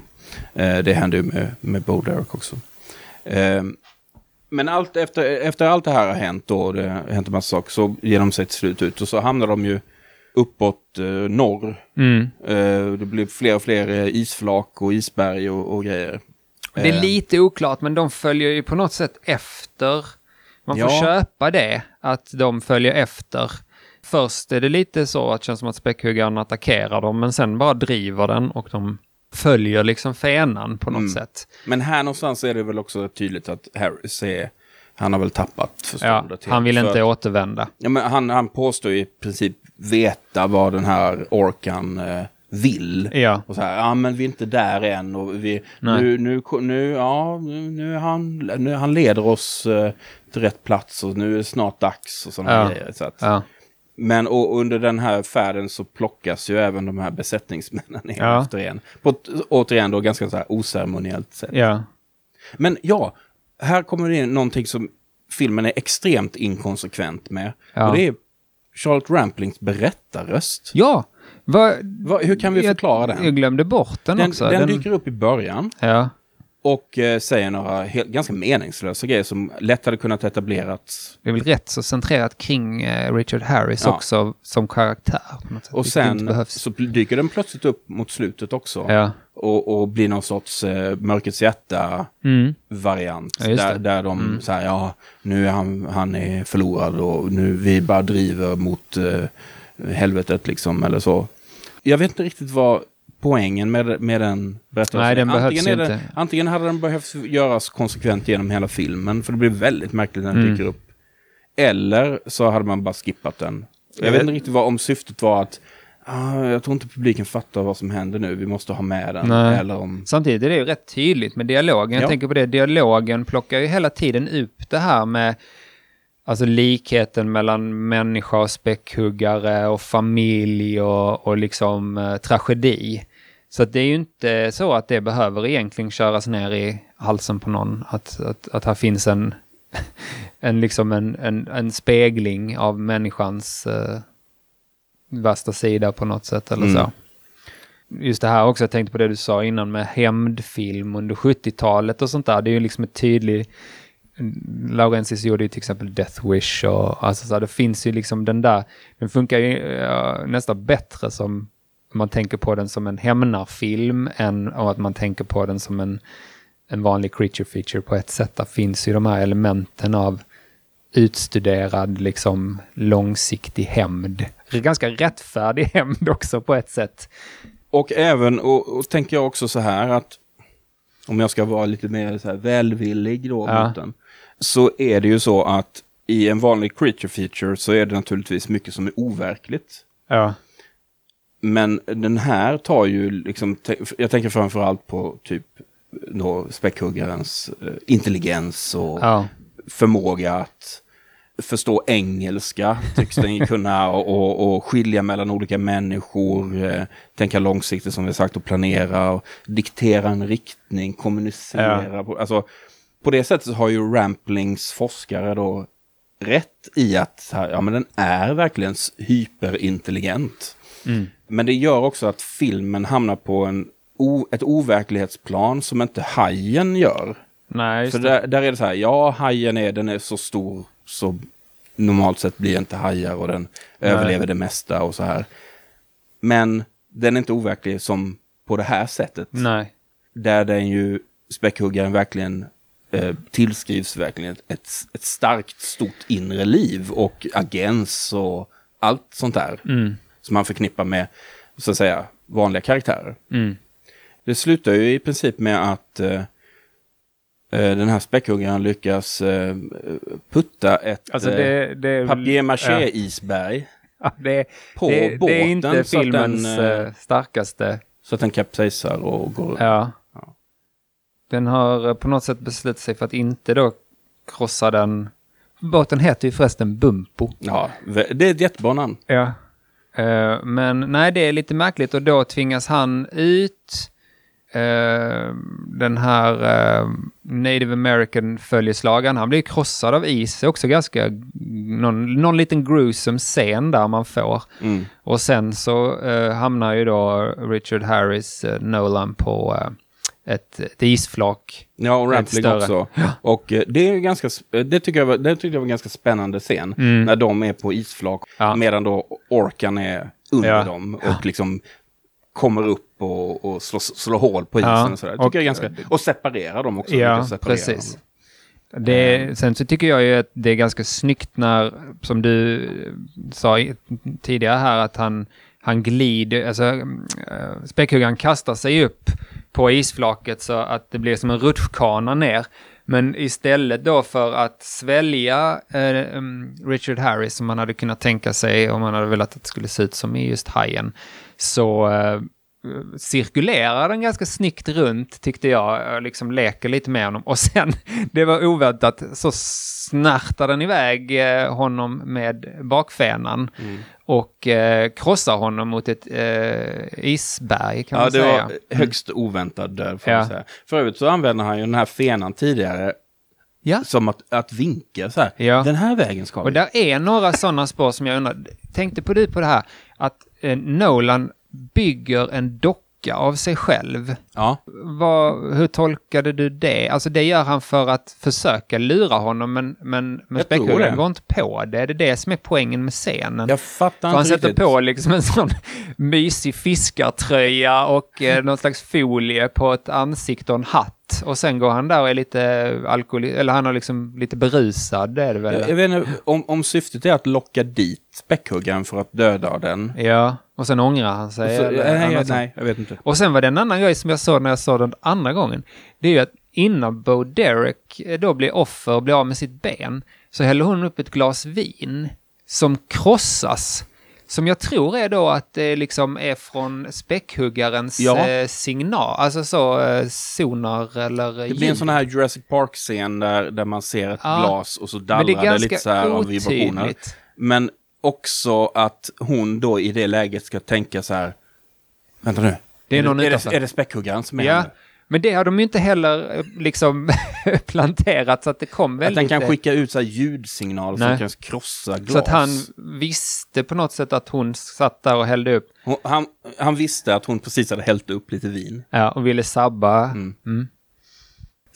Eh, det händer ju med, med Bo Derek också. Eh, men allt efter, efter allt det här har hänt då, det har hänt en massa saker, så ger de sig till slut ut och så hamnar de ju uppåt eh, norr. Mm. Eh, det blir fler och fler eh, isflak och isberg och, och grejer. Det är Eh, lite oklart, men de följer ju på något sätt efter. Man får Ja. köpa det, att de följer efter. Först är det lite så att det känns som att späckhuggaren attackerar dem, men sen bara driver den och de följer liksom fenan på något Mm. sätt. Men här någonstans är det väl också tydligt att Harris är, han har väl tappat Ja, förståndet. han vill inte För- återvända. Ja, men han, han påstår i princip veta vad den här orkan eh, vill. Ja. Och så här, ja men vi är inte där än och vi, nu, nu, nu, ja, nu, han, nu han leder oss eh, till rätt plats och nu är det snart dags och sådana Ja. grejer. Så att, Ja. Men och under den här färden så plockas ju även de här besättningsmännen ner Ja. efter en. På ett, återigen då ganska så här oceremoniellt sätt. ja. Men ja, här kommer det in någonting som filmen är extremt inkonsekvent med. Ja. Och det är Charlotte Ramplings berättarröst. Ja! Va, Va, hur kan vi jag, förklara den? Jag glömde bort den, Den, också. den dyker upp i början Ja. Och eh, säger några helt, ganska meningslösa grejer som lätt hade kunnat etablerats. Det är väl rätt så centrerat kring eh, Richard Harris Ja. också som karaktär. Och sen så dyker den plötsligt upp mot slutet också. Ja. Och, och blir någon sorts eh, Mörkrets hjärta-variant. Mm. Ja, där, där de säger, ja, nu är han, han är förlorad och nu vi bara driver mot eh, helvetet liksom, eller så. Jag vet inte riktigt vad poängen med, med den berättelsen Nej, den behövs antingen, är ju det, inte. antingen hade den behövt göras konsekvent genom hela filmen, för det blir väldigt märkligt när den Mm. dyker upp. Eller så hade man bara skippat den. Jag Jag vet vet- inte riktigt vad om syftet var att ah, jag tror inte publiken fattar vad som händer nu, vi måste ha med den. Nej. Eller om... Samtidigt är det ju rätt tydligt med dialogen. Jag Ja. tänker på det, dialogen plockar ju hela tiden upp det här med alltså likheten mellan människa och späckhuggare och familj och, och liksom eh, tragedi. Så det är ju inte så att det behöver egentligen köras ner i halsen på någon. Att, att, att här finns en, <laughs> en, liksom en, en, en spegling av människans eh, värsta sida på något sätt eller Mm. så. Just det här också, jag tänkte på det du sa innan med hämndfilm under 70-talet och sånt där. Det är ju liksom ett tydligt... Laurentis gjorde ju till exempel Death Wish och alltså så här, det finns ju liksom den där, den funkar ju eh, nästan bättre som om man tänker på den som en hämnarfilm än och att man tänker på den som en, en vanlig creature feature på ett sätt. Där finns ju de här elementen av utstuderad, liksom långsiktig hämnd. Ganska rättfärdig hämnd också på ett sätt. Och även, och, och tänker jag också så här att om jag ska vara lite mer så här välvillig då Ja. mot den, så är det ju så att i en vanlig creature feature så är det naturligtvis mycket som är overkligt. Ja. Men den här tar ju liksom, jag tänker framförallt på typ då späckhuggarens eh, intelligens och Ja. förmåga att förstå engelska, tycks den <laughs> kunna, och, och, och skilja mellan olika människor, eh, tänka långsiktigt som vi sagt och planera, och diktera en riktning, kommunicera. På, alltså, på det sättet har ju Ramplings forskare då rätt i att ja, men den är verkligen hyperintelligent. Mm. Men det gör också att filmen hamnar på en o, ett overklighetsplan som inte hajen gör. Nej, just För där, där är det så här, ja hajen är, den är så stor så normalt sett blir inte hajar och den överlever det mesta och så här. Men den är inte overklig som på det här sättet. Nej. Där den ju, späckhuggaren verkligen eh, tillskrivs verkligen ett, ett, ett starkt, stort inre liv och agens och allt sånt där. Mm. Som man förknippar med, så att säga, vanliga karaktärer. Mm. Det slutar ju i princip med att eh, eh, den här späckhuggaren lyckas eh, putta ett Alltså eh, det... det papier-maché-isberg <laughs> ja, det, på det, båten. det är inte filmens den, eh, starkaste. så att den kapsejsar och går upp. Ja. Ja. Den har på något sätt beslutat sig för att inte då krossa den. Båten heter ju förresten Bumpo. Ja, det är ett jättebra namn. Ja. Eh, men nej, det är lite märkligt och då tvingas han ut. eh, den här eh, Native American följeslagaren, han blir krossad av is. Också ganska, någon, någon liten gruesome scen där man får. Mm. Och sen så hamnar ju då Richard Harris, Nolan, på ett, ett isflak. Ja, och Rampling också. Och eh, det är ganska, sp- det tycker jag var, det tyckte jag var en ganska spännande scen. Mm. När de är på isflak, Ja. medan då orkan är under Ja. dem och liksom kommer upp och, och slår, slår hål på isen Ja. och sådär. Tycker Och- jag ganska, och separerar dem också. Ja, precis. Det, sen så tycker jag ju att det är ganska snyggt när, som du sa tidigare här, att han, han glider, alltså mm, eh, späckhuggaren kastar sig upp på isflaket så att det blir som en rutschkana ner. Men istället då för att svälja eh, mm, Richard Harris som man hade kunnat tänka sig om man hade velat att det skulle se ut som i just Hajen, så eh, cirkulerar den ganska snyggt runt tyckte jag, liksom leker lite med honom. Och sen, <laughs> det var oväntat, så snärtar den iväg eh, honom med bakfenan och eh, krossar honom mot ett eh, isberg kan Ja, man det säga. var högst oväntad död får Ja. man säga. För övrigt så använde han ju den här fenan tidigare Ja. som att, att vinka så här. Ja. Den här vägen ska vi. Och där är några sådana spår som jag undrar, tänkte på du på det här, att eh, Nolan bygger en docka av sig själv. Ja, Vad, hur tolkade du det? Alltså det gör han för att försöka lura honom, men, men, men det. går inte på det. Det är det som är poängen med scenen. jag fattar För han inte sätter riktigt. på liksom en sån <laughs> mysig fiskartröja och eh, någon slags folie på ett ansikte och en hatt. Och sen går han där och är lite alkohol, eller han är liksom lite berusad, det är det väl? Jag, jag vet inte om, om syftet är att locka dit späckhuggaren för att döda den. Ja, och sen ångrar han sig. Så, eller nej, nej, jag vet inte. Och sen var det en annan grej som jag såg när jag såg den andra gången. Det är ju att innan Bo Derek eh, då blir offer och blir av med sitt ben så häller hon upp ett glas vin som krossas. Som jag tror är då att det liksom är från späckhuggarens Ja. eh, signal, alltså så eh, sonar eller Det blir en sån här Jurassic Park-scen där, där man ser ett Ja. glas och så dallrar det det, lite så här av vibrationer. Men också att hon då i det läget ska tänka så här. Vänta nu. Det är någon är, utanför. det, är det späckhuggaren som är Ja, här men det har de ju inte heller eh, liksom <laughs> planterat så att det kom Att väldigt... den kan skicka ut så här ljudsignaler som kan krossa glas. Så att han visste på något sätt att hon satt där och hällde upp Hon, han, han visste att hon precis hade hällt upp lite vin. ja, och ville sabba. Mm. Mm.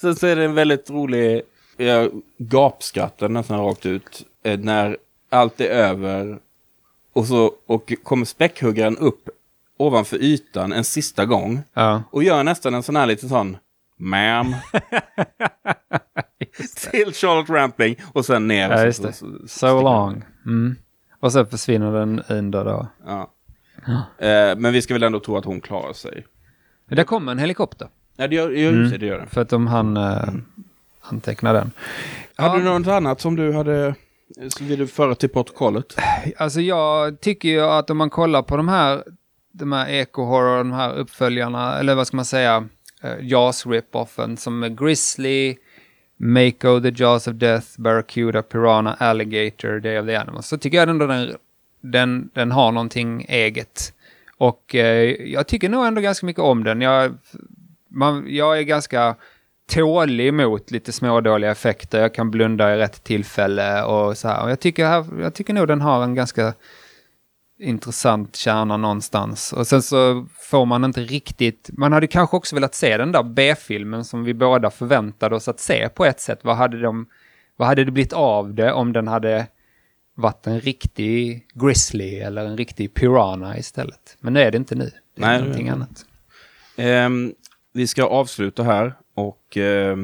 Sen så är det en väldigt rolig, jag gapskrattar nästan rakt ut, eh, när allt är över och så och kommer späckhuggaren upp ovanför ytan en sista gång Ja. och gör nästan en sån här lite sån ma'am <laughs> till Charlotte Rampling och sen ner. Ja, så- just det. så- så- So long. Mm. Och sen försvinner den under då. Ja. Eh, men vi ska väl ändå tro att hon klarar sig. Det kommer en helikopter. Ja, det gör, det gör, Mm. det gör det. För att de hann eh, anteckna den. Hade Ja. du något annat som du hade, så vill du föra till protokollet? Alltså jag tycker ju att om man kollar på de här, de här eco-horror, de här uppföljarna, eller vad ska man säga, uh, Jaws rip-offen som är Grizzly, Mako, The Jaws of Death, Barracuda, Piranha, Alligator, Day of the Animals, så tycker jag ändå den, den, den har någonting eget. Och eh, jag tycker nog ändå ganska mycket om den. Jag, man, jag är ganska tålig mot lite smådåliga effekter. Jag kan blunda i rätt tillfälle och så här. Och jag tycker, jag tycker nog den har en ganska intressant kärna någonstans. Och sen så får man inte riktigt... Man hade kanske också velat se den där B-filmen som vi båda förväntade oss att se på ett sätt. Vad hade, de, vad hade det blivit av det om den hade varit en riktig grizzly eller en riktig piranha istället. Men det är det inte nu. Det är Nej, någonting annat. Ehm, vi ska avsluta här och eh,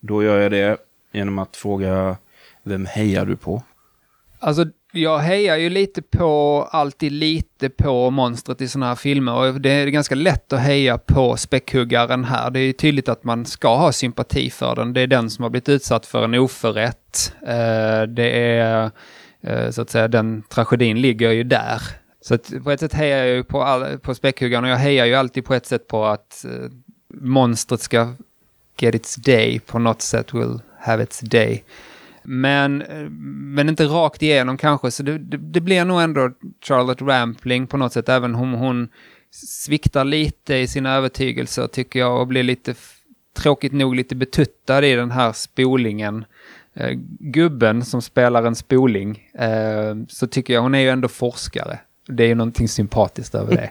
då gör jag det genom att fråga vem hejar du på? Alltså, jag hejar ju lite på, alltid lite på monstret i sådana här filmer. Och det är ganska lätt att heja på späckhuggaren här. Det är ju tydligt att man ska ha sympati för den. Det är den som har blivit utsatt för en oförrätt. Eh, det är, eh, så att säga, den tragedin ligger ju där. Så att på ett sätt hejar jag ju på, all, på späckhuggaren och jag hejar ju alltid på ett sätt på att eh, monstret ska get its day på något sätt, will have its day. Men, eh, men inte rakt igenom kanske, så det, det, det blir nog ändå Charlotte Rampling på något sätt, även om hon sviktar lite i sina övertygelser tycker jag och blir lite, tråkigt nog, lite betuttad i den här spolingen. Eh, gubben som spelar en spoling, eh, så tycker jag hon är ju ändå forskare. Det är ju någonting sympatiskt över det.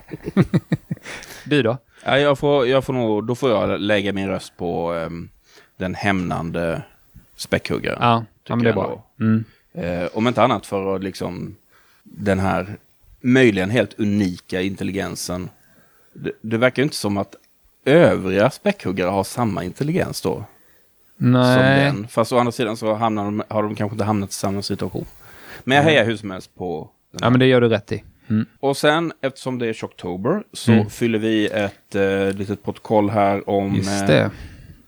<laughs> du då? Ja, jag får, jag får nog, då får jag lägga min röst på ehm, den hämnande späckhuggaren. Ja, ja men det är bra. Mm. Eh, om inte annat för att liksom den här möjligen helt unika intelligensen. Det, det verkar ju inte som att övriga späckhuggare har samma intelligens då. Som Nej. den. Fast å andra sidan så hamnar de, har de kanske inte hamnat i samma situation. Men jag hejar hur som helst på den Ja, men det gör du rätt i. Mm. Och sen, eftersom det är Shocktober, så Mm. fyller vi ett eh, litet protokoll här om eh,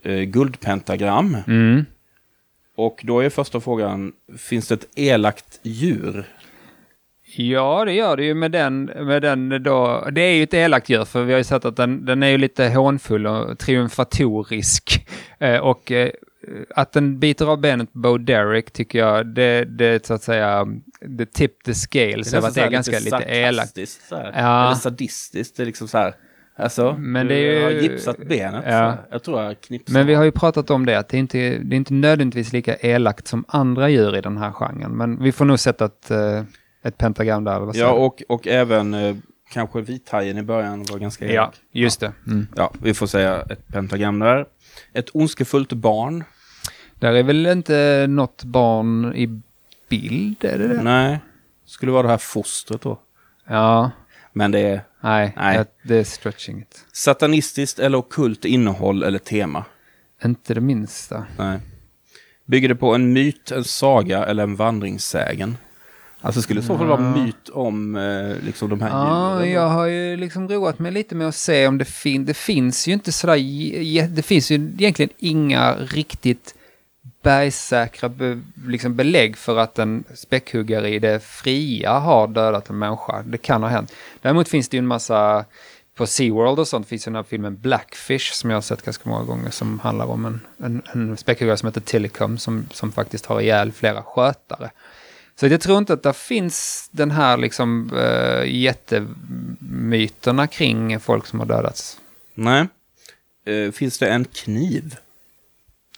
eh, guldpentagram. Mm. Och då är första frågan, finns det ett elakt djur? Ja, det gör det ju med den, med den då. Det är ju ett elakt djur, för vi har ju sett att den, den är ju lite hånfull och triumfatorisk. <laughs> Eh, och eh, att den biter av benet på Bo Derek tycker jag, det, det så att säga, det tip the scales av att det är ganska lite elakt. så här. Ja. Eller sadistiskt, det är liksom så här. Alltså, Men det är ju- har gipsat benet. Ja. så Jag tror jag knipsar. Men vi har ju pratat om det, att det inte det är inte nödvändigtvis lika elakt som andra djur i den här genren. Men vi får nog sätta ett, eh, ett pentagram där. Ja, och, och även eh, kanske vithajen i början var ganska elak. ja, just det. Mm. Ja, vi får säga ett pentagram där. Ett ondskefullt barn. Där är väl inte något barn i bild, är det det? Nej, skulle vara det här fostret då. Ja, Men det är nej, Nej. Det, är stretching it. satanistiskt eller ockult innehåll eller tema. Inte det minsta. Nej. Bygger det på en myt, en saga eller en vandringssägen? Alltså skulle i så fall vara myt om eh, liksom de här Ja, djuren? jag har ju liksom roat mig lite med att se om det finns. Det finns ju inte sådär, det finns ju egentligen inga riktigt bergsäkra be, liksom belägg för att en späckhuggare i det fria har dödat en människa. Det kan ha hänt. Däremot finns det ju en massa, på SeaWorld och sånt finns ju den här filmen Blackfish som jag har sett ganska många gånger som handlar om en, en, en späckhuggare som heter Tillicum som, som faktiskt har ihjäl flera skötare. Så jag tror inte att det finns den här liksom uh, jättemyterna kring folk som har dödats. Nej. Uh, finns det en kniv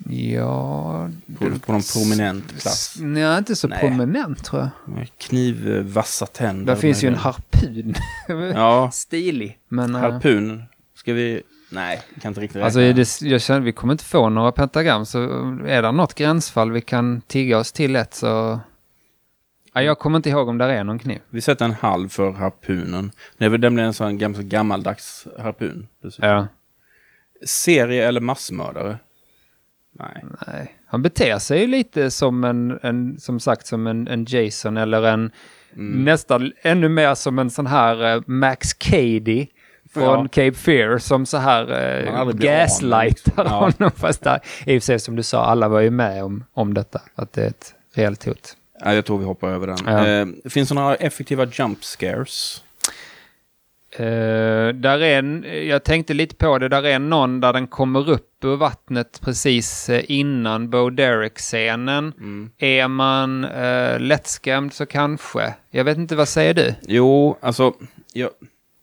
Ja... på, på någon prominent plats? Nej, inte så Nej. prominent tror jag. Kniv, eh, tänder. Där finns ju en harpun. det? <laughs> Ja, Stilig. Men, eh, harpun. Ska vi... Nej, kan inte riktigt Alltså, räkna. är det, jag känner vi kommer inte få några pentagram, så är det något gränsfall vi kan tigga oss till ett så... Ja, jag kommer inte ihåg om där är någon kniv. Vi sätter en halv för harpunen. Det är väl nämligen en sån gammaldags harpun. dessutom. Ja. Serie eller massmördare? Nej. Nej. Han beter sig ju lite som en, en som sagt, som en, en Jason eller en nästan ännu mer som en sån här eh, Max Cady från Ja. Cape Fear som så här uh, gaslightar. Ja. honom. <laughs> Fast där, i och för sig som du sa, alla var ju med om, om detta, att det är ett reellt hot. Ja, jag tror vi hoppar över den. Ja. Eh, finns det några effektiva jump scares? Eh, där är en, jag tänkte lite på det, där är någon där den kommer upp ur vattnet precis eh, innan Bo Derek-scenen. Mm. Är man uh, lättskrämd så kanske. Jag vet inte, vad säger du? Jo, alltså... Jag,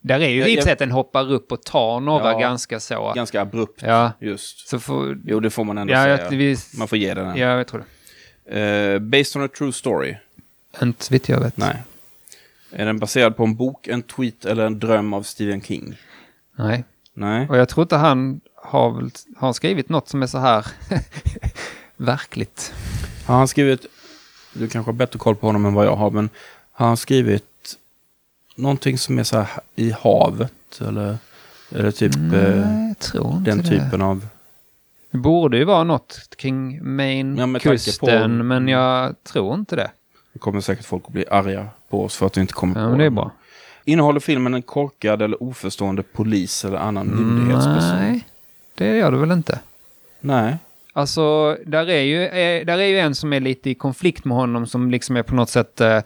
Där är ju Jag- i jag- att den hoppar upp och tar några Ja. ganska så. ganska abrupt. Ja, Just. så får... Jo, det får man ändå Ja, säga. vi, Man får ge den en. ja, jag tror det. Eh, based on a true story? Inte vitt jag vet. Nej. Är den baserad på en bok, en tweet eller en dröm av Stephen King? Nej. Nej. Och jag tror inte han har, väl, har skrivit något som är så här <laughs> verkligt. Har han skrivit du kanske har bättre koll på honom än vad jag har, men har han skrivit någonting som är så här i havet? Eller det typ eh, Nej, inte den det. typen av... Det borde ju vara något kring Ja, med Maine-kusten, tanke på- men jag tror inte det. Det kommer säkert folk att bli arga på oss för att vi inte kommer Ja, på men det är bra. Innehåller filmen en korkad eller oförstående polis eller annan myndighetsperson? Nej, det gör det väl inte. Nej. Alltså, där är, ju, eh, där är ju en som är lite i konflikt med honom som liksom är på något sätt eh,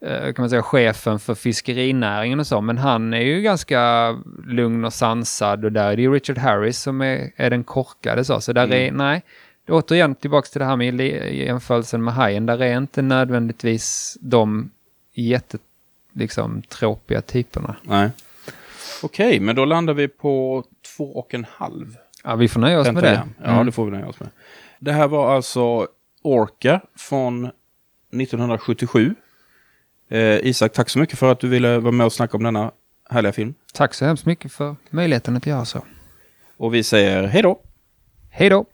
eh, kan man säga chefen för fiskerinäringen och så. Men han är ju ganska lugn och sansad och där är det ju Richard Harris som är, är den korkade så. Så där är, nej, återigen tillbaks till det här med jämförelsen med hajen. Där är inte nödvändigtvis de jätte, liksom, typerna. Nej. Okej, men då landar vi på två och en halv. Ja, vi får nöja oss med det. Pentagram. Ja, Mm. det får vi nöja oss med. Det här var alltså Orca från 1977. Eh, Isak, tack så mycket för att du ville vara med och snacka om denna härliga film. Tack så hemskt mycket för möjligheten att göra så. Och vi säger hej då! Hej då!